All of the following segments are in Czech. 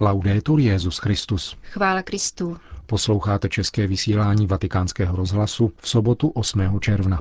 Laudetur Jezus Christus. Chvála Kristu. Posloucháte české vysílání Vatikánského rozhlasu v sobotu 8. června.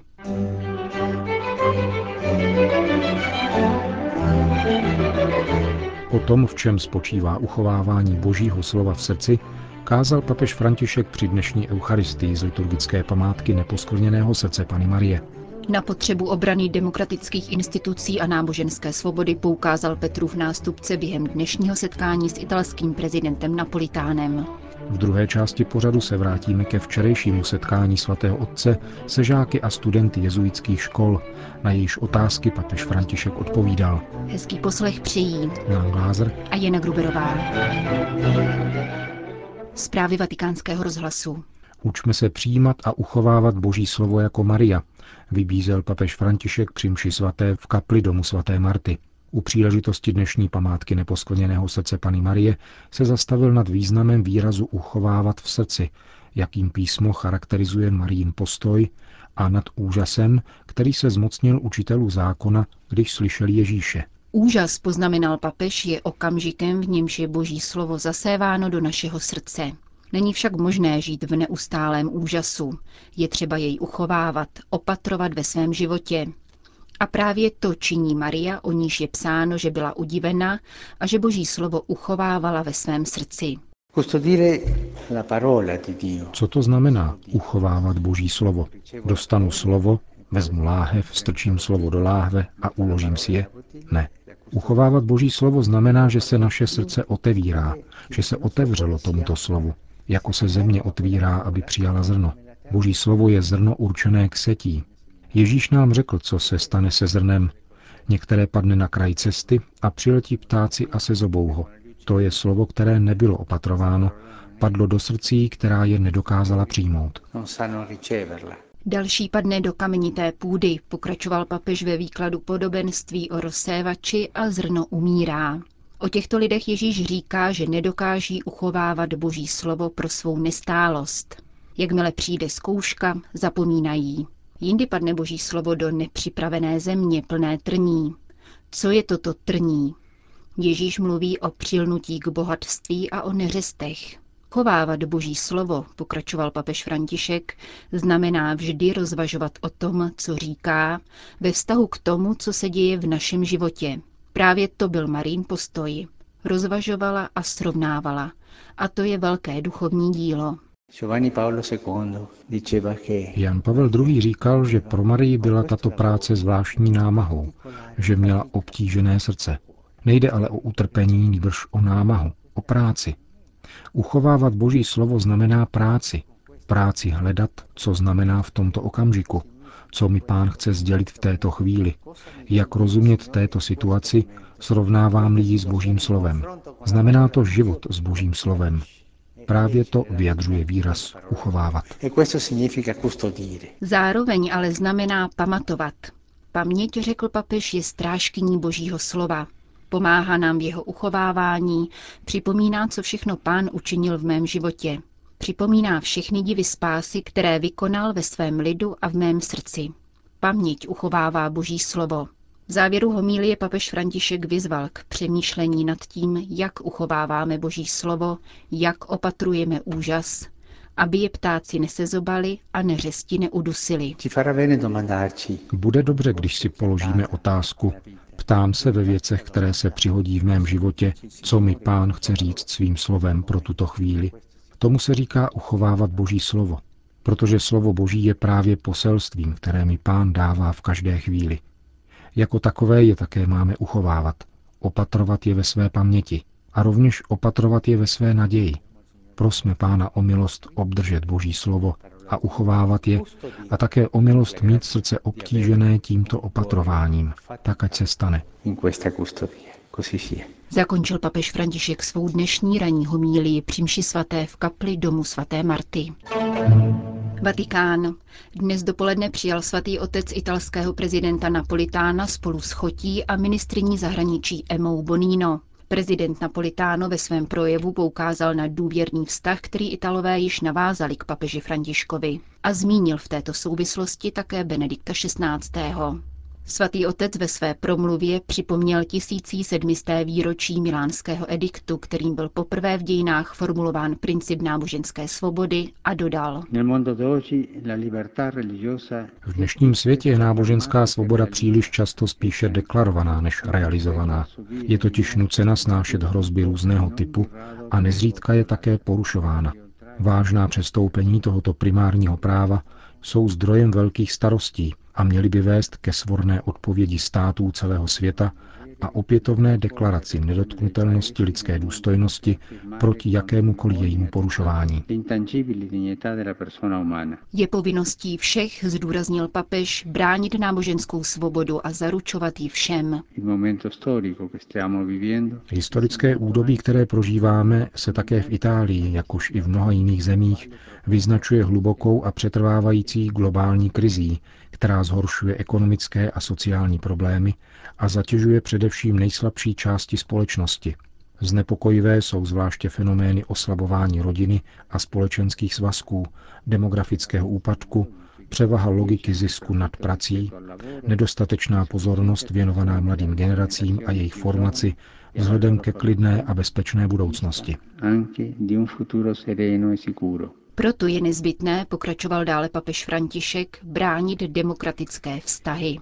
O tom, v čem spočívá uchovávání Božího slova v srdci, kázal papež František při dnešní eucharistii z liturgické památky neposkvrněného srdce Pany Marie. Na potřebu obrany demokratických institucí a náboženské svobody poukázal Petrův nástupce během dnešního setkání s italským prezidentem Napolitánem. V druhé části pořadu se vrátíme ke včerejšímu setkání svatého otce se žáky a studenty jezuitských škol, na jejíž otázky papež František odpovídal. Hezký poslech přijí. Jan Glázer a Jana Gruberová. Zprávy vatikánského rozhlasu. Učme se přijímat a uchovávat Boží slovo jako Maria, vybízel papež František při mši svaté v kapli domu svaté Marty. U příležitosti dnešní památky neposkvrněného srdce Pany Marie se zastavil nad významem výrazu uchovávat v srdci, jakým písmo charakterizuje Marín postoj a nad úžasem, který se zmocnil učitelů zákona, když slyšeli Ježíše. Úžas, poznamenal papež, je okamžikem, v němž je boží slovo zaséváno do našeho srdce. Není však možné žít v neustálém úžasu. Je třeba jej uchovávat, opatrovat ve svém životě. A právě to činí Maria, o níž je psáno, že byla udivena a že boží slovo uchovávala ve svém srdci. Co to znamená uchovávat boží slovo? Dostanu slovo, vezmu láhev, strčím slovo do láhve a uložím si je? Ne. Uchovávat boží slovo znamená, že se naše srdce otevírá, že se otevřelo tomuto slovu, jako se země otvírá, aby přijala zrno. Boží slovo je zrno určené k setí. Ježíš nám řekl, co se stane se zrnem. Některé padne na kraj cesty a přiletí ptáci a se zobou ho. To je slovo, které nebylo opatrováno, padlo do srdcí, která je nedokázala přijmout. Další padne do kamenité půdy, pokračoval papež ve výkladu podobenství o rozsévači a zrno umírá. O těchto lidech Ježíš říká, že nedokáží uchovávat boží slovo pro svou nestálost. Jakmile přijde zkouška, zapomínají. Jindy padne boží slovo do nepřipravené země plné trní. Co je toto trní? Ježíš mluví o přilnutí k bohatství a o neřestech. Chovávat boží slovo, pokračoval papež František, znamená vždy rozvažovat o tom, co říká, ve vztahu k tomu, co se děje v našem životě. Právě to byl Marín postoj. Rozvažovala a srovnávala. A to je velké duchovní dílo. Jan Pavel II. říkal, že pro Marii byla tato práce zvláštní námahou, že měla obtížené srdce. Nejde ale o utrpení, nýbrž o námahu, o práci. Uchovávat Boží slovo znamená práci. Práci hledat, co znamená v tomto okamžiku, co mi pán chce sdělit v této chvíli, jak rozumět této situaci, srovnávám lidi s Božím slovem. Znamená to život s Božím slovem. Právě to vyjadřuje výraz uchovávat. Zároveň ale znamená pamatovat. Paměť, řekl papež, je strážkyní Božího slova. Pomáhá nám v jeho uchovávání, připomíná, co všechno pán učinil v mém životě. Připomíná všechny divy spásy, které vykonal ve svém lidu a v mém srdci. Paměť uchovává Boží slovo. V závěru homílie papež František vyzval k přemýšlení nad tím, jak uchováváme Boží slovo, jak opatrujeme úžas, aby je ptáci nesezobali a neřesti neudusili. Bude dobře, když si položíme otázku, ptám se ve věcech, které se přihodí v mém životě, co mi pán chce říct svým slovem pro tuto chvíli. Tomu se říká uchovávat Boží slovo, protože slovo Boží je právě poselstvím, které mi pán dává v každé chvíli. Jako takové je také máme uchovávat, opatrovat je ve své paměti a rovněž opatrovat je ve své naději. Prosme Pána o milost obdržet Boží slovo a uchovávat je a také o milost mít srdce obtížené tímto opatrováním, tak ať se stane. Zakončil papež František svou dnešní ranní homílii při svaté v kapli domu svaté Marty. Vatikán. Dnes dopoledne přijal svatý otec italského prezidenta Napolitána spolu s Chotí a ministriní zahraničí Emou Bonino. Prezident Napolitáno ve svém projevu poukázal na důvěrný vztah, který Italové již navázali k papeži Františkovi a zmínil v této souvislosti také Benedikta XVI. Svatý otec ve své promluvě připomněl tisící sedmisté výročí milánského ediktu, kterým byl poprvé v dějinách formulován princip náboženské svobody a dodal. V dnešním světě je náboženská svoboda příliš často spíše deklarovaná než realizovaná. Je totiž nucena snášet hrozby různého typu a nezřídka je také porušována. Vážná přestoupení tohoto primárního práva jsou zdrojem velkých starostí a měly by vést ke svorné odpovědi států celého světa a opětovné deklaraci nedotknutelnosti lidské důstojnosti proti jakémukoliv jejímu porušování. Je povinností všech, zdůraznil papež, bránit náboženskou svobodu a zaručovat ji všem. Historické údobí, které prožíváme, se také v Itálii, jakož i v mnoha jiných zemích, vyznačuje hlubokou a přetrvávající globální krizí, která zhoršuje ekonomické a sociální problémy a zatěžuje především nejslabší části společnosti. Znepokojivé jsou zvláště fenomény oslabování rodiny a společenských svazků, demografického úpadku, převaha logiky zisku nad prací, nedostatečná pozornost věnovaná mladým generacím a jejich formaci vzhledem ke klidné a bezpečné budoucnosti. Proto je nezbytné, pokračoval dále papež František, bránit demokratické vztahy.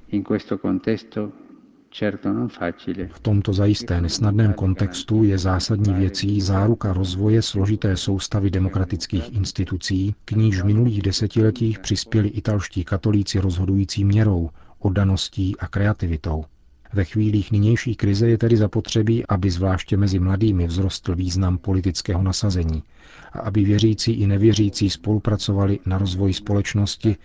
V tomto zajisté nesnadném kontextu je zásadní věcí záruka rozvoje složité soustavy demokratických institucí, k níž v minulých desetiletích přispěli italští katolíci rozhodující měrou, oddaností a kreativitou. Ve chvílích nynější krize je tedy zapotřebí, aby zvláště mezi mladými vzrostl význam politického nasazení a aby věřící i nevěřící spolupracovali na rozvoji společnosti,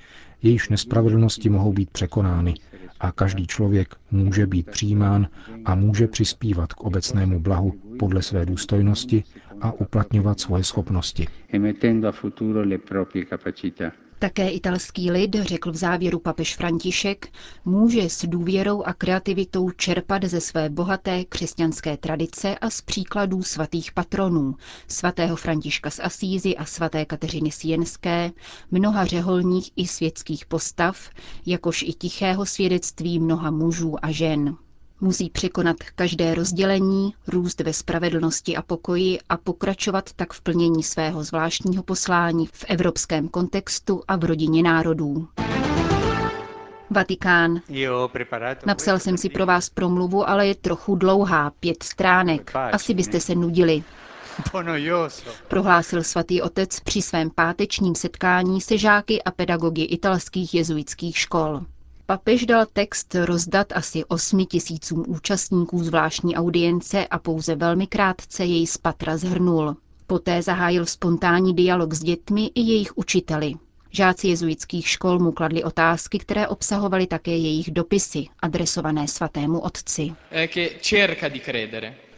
jejíž nespravedlnosti mohou být překonány a každý člověk může být přijímán a může přispívat k obecnému blahu podle své důstojnosti a uplatňovat svoje schopnosti. Také italský lid, řekl v závěru papež František, může s důvěrou a kreativitou čerpat ze své bohaté křesťanské tradice a z příkladů svatých patronů, svatého Františka z Asízy a svaté Kateřiny Sienské, mnoha řeholních i světských postav, jakož i tichého svědectví mnoha mužů a žen. Musí překonat každé rozdělení, růst ve spravedlnosti a pokoji a pokračovat tak v plnění svého zvláštního poslání v evropském kontextu a v rodině národů. Vatikán. Napsal jsem si pro vás promluvu, ale je trochu dlouhá, pět stránek. Asi byste se nudili. Prohlásil svatý otec při svém pátečním setkání se žáky a pedagogy italských jezuitských škol. Papež dal text rozdat asi osmi tisícům účastníků zvláštní audience a pouze velmi krátce jej z patra zhrnul. Poté zahájil spontánní dialog s dětmi i jejich učiteli. Žáci jezuitských škol mu kladli otázky, které obsahovaly také jejich dopisy, adresované svatému otci.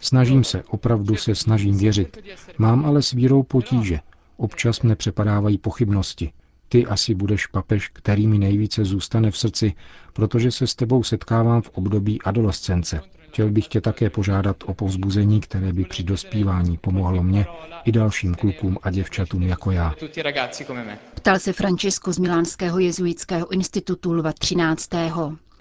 Snažím se, opravdu se snažím věřit. Mám ale s vírou potíže. Občas mne přepadávají pochybnosti. Ty asi budeš papež, který mi nejvíce zůstane v srdci, protože se s tebou setkávám v období adolescence. Chtěl bych tě také požádat o povzbuzení, které by při dospívání pomohlo mě i dalším klukům a děvčatům jako já. Ptal se Francesco z Milánského jezuitského institutu Lva 13.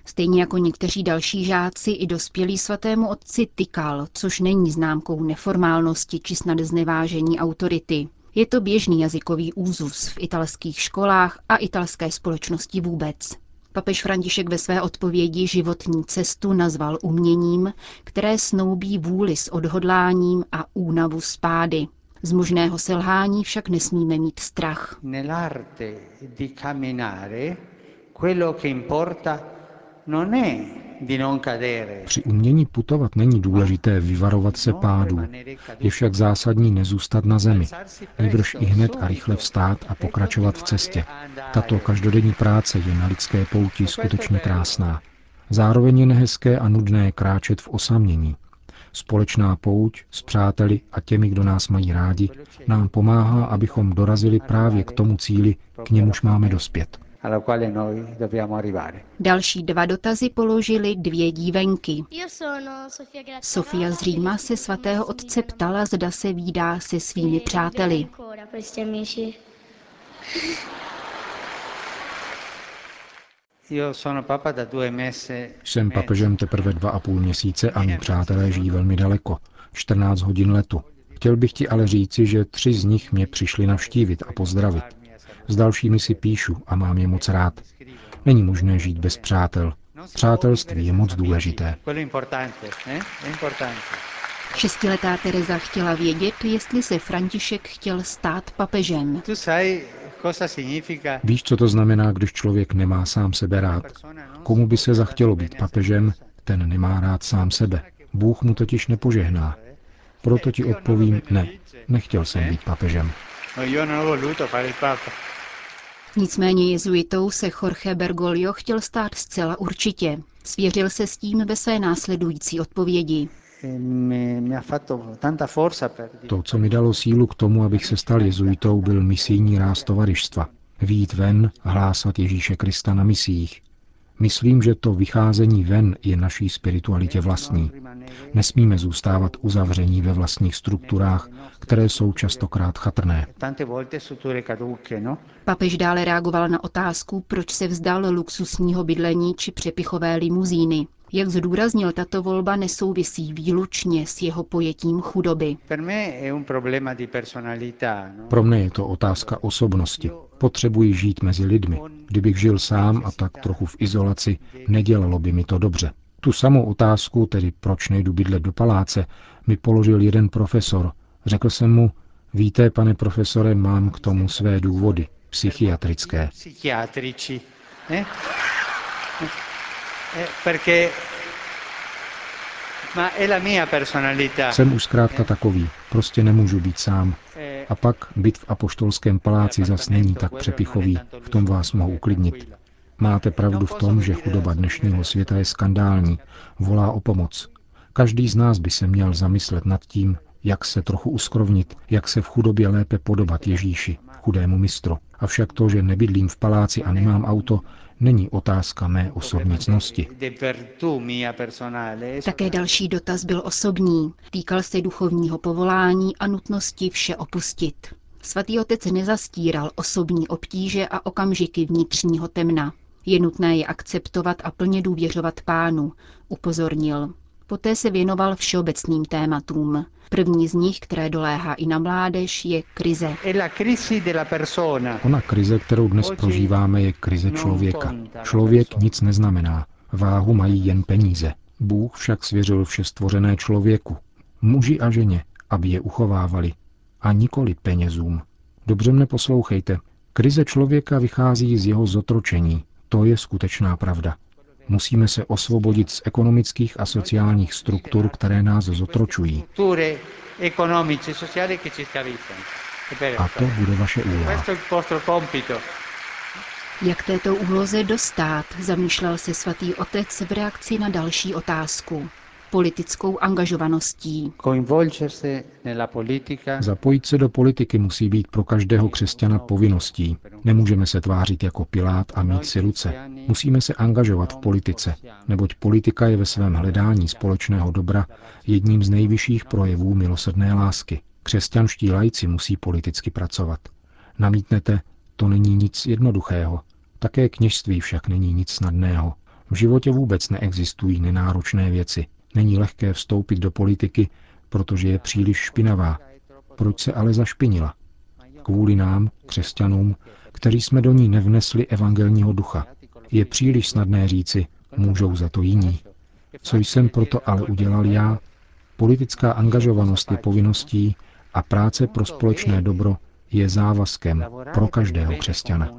Stejně jako někteří další žáci i dospělí svatému otci tykal, což není známkou neformálnosti či snad znevážení autority. Je to běžný jazykový úzus v italských školách a italské společnosti vůbec. Papež František ve své odpovědi životní cestu nazval uměním, které snoubí vůli s odhodláním a únavu spády. Z možného selhání však nesmíme mít strach. quello che importa non è při umění putovat není důležité vyvarovat se pádů, je však zásadní nezůstat na zemi, nejbrž i hned a rychle vstát a pokračovat v cestě. Tato každodenní práce je na lidské pouti skutečně krásná. Zároveň je nehezké a nudné kráčet v osamění. Společná pouť s přáteli a těmi, kdo nás mají rádi, nám pomáhá, abychom dorazili právě k tomu cíli, k němuž máme dospět alla quale noi dobbiamo arrivare. Další dva dotazy položili dvě dívenky. Sofia z Říma se svatého otce ptala, zda se výdá se svými přáteli. Jsem papežem teprve dva a půl měsíce a mý přátelé žijí velmi daleko, 14 hodin letu. Chtěl bych ti ale říci, že tři z nich mě přišli navštívit a pozdravit. S dalšími si píšu a mám je moc rád. Není možné žít bez přátel. Přátelství je moc důležité. Šestiletá Teresa chtěla vědět, jestli se František chtěl stát papežem. Víš, co to znamená, když člověk nemá sám sebe rád? Komu by se zachtělo být papežem, ten nemá rád sám sebe. Bůh mu totiž nepožehná. Proto ti odpovím ne, nechtěl jsem být papežem. Nicméně jezuitou se Jorge Bergoglio chtěl stát zcela určitě. Svěřil se s tím ve své následující odpovědi. To, co mi dalo sílu k tomu, abych se stal jezuitou, byl misijní ráz tovarištva. Vít ven, hlásat Ježíše Krista na misích. Myslím, že to vycházení ven je naší spiritualitě vlastní. Nesmíme zůstávat uzavření ve vlastních strukturách, které jsou častokrát chatrné. Papež dále reagoval na otázku, proč se vzdal luxusního bydlení či přepichové limuzíny. Jak zdůraznil, tato volba nesouvisí výlučně s jeho pojetím chudoby. Pro mne je to otázka osobnosti. Potřebuji žít mezi lidmi. Kdybych žil sám a tak trochu v izolaci, nedělalo by mi to dobře. Tu samou otázku, tedy proč nejdu bydlet do paláce, mi položil jeden profesor. Řekl jsem mu, víte, pane profesore, mám k tomu své důvody, psychiatrické. Eh? Eh, jsem už zkrátka takový, prostě nemůžu být sám. A pak byt v apoštolském paláci zas není tak přepichový, v tom vás mohu uklidnit. Máte pravdu v tom, že chudoba dnešního světa je skandální, volá o pomoc. Každý z nás by se měl zamyslet nad tím, jak se trochu uskrovnit, jak se v chudobě lépe podobat Ježíši, chudému mistru. Avšak to, že nebydlím v paláci a nemám auto, není otázka mé osobní cnosti. Také další dotaz byl osobní. Týkal se duchovního povolání a nutnosti vše opustit. Svatý otec nezastíral osobní obtíže a okamžiky vnitřního temna. Je nutné je akceptovat a plně důvěřovat pánu, upozornil. Poté se věnoval všeobecným tématům. První z nich, které doléhá i na mládež, je krize. Ona krize, kterou dnes prožíváme, je krize člověka. Člověk nic neznamená. Váhu mají jen peníze. Bůh však svěřil vše stvořené člověku. Muži a ženě, aby je uchovávali. A nikoli penězům. Dobře mne poslouchejte. Krize člověka vychází z jeho zotročení. To je skutečná pravda. Musíme se osvobodit z ekonomických a sociálních struktur, které nás zotročují. A to bude vaše úloha. Jak této úloze dostat, zamýšlel se svatý otec v reakci na další otázku politickou angažovaností. Zapojit se do politiky musí být pro každého křesťana povinností. Nemůžeme se tvářit jako Pilát a mít si ruce. Musíme se angažovat v politice, neboť politika je ve svém hledání společného dobra jedním z nejvyšších projevů milosrdné lásky. Křesťanští lajci musí politicky pracovat. Namítnete, to není nic jednoduchého. Také kněžství však není nic snadného. V životě vůbec neexistují nenáročné věci. Není lehké vstoupit do politiky, protože je příliš špinavá. Proč se ale zašpinila? Kvůli nám, křesťanům, kteří jsme do ní nevnesli evangelního ducha. Je příliš snadné říci, můžou za to jiní. Co jsem proto ale udělal já? Politická angažovanost je povinností a práce pro společné dobro je závazkem pro každého křesťana.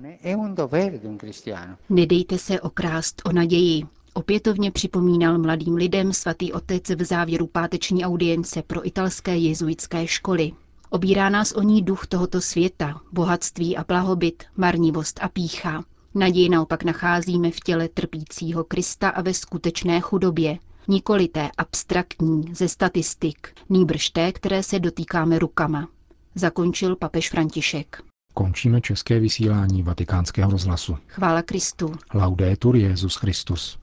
Nedejte se okrást o naději. Opětovně připomínal mladým lidem svatý otec v závěru páteční audience pro italské jezuitské školy. Obírá nás o ní duch tohoto světa, bohatství a blahobyt, marnivost a pícha. Naději naopak nacházíme v těle trpícího Krista a ve skutečné chudobě, nikoli té abstraktní, ze statistik, nýbrž té, které se dotýkáme rukama. Zakončil papež František. Končíme české vysílání vatikánského rozhlasu. Chvála Kristu. Laudetur Jezus Christus.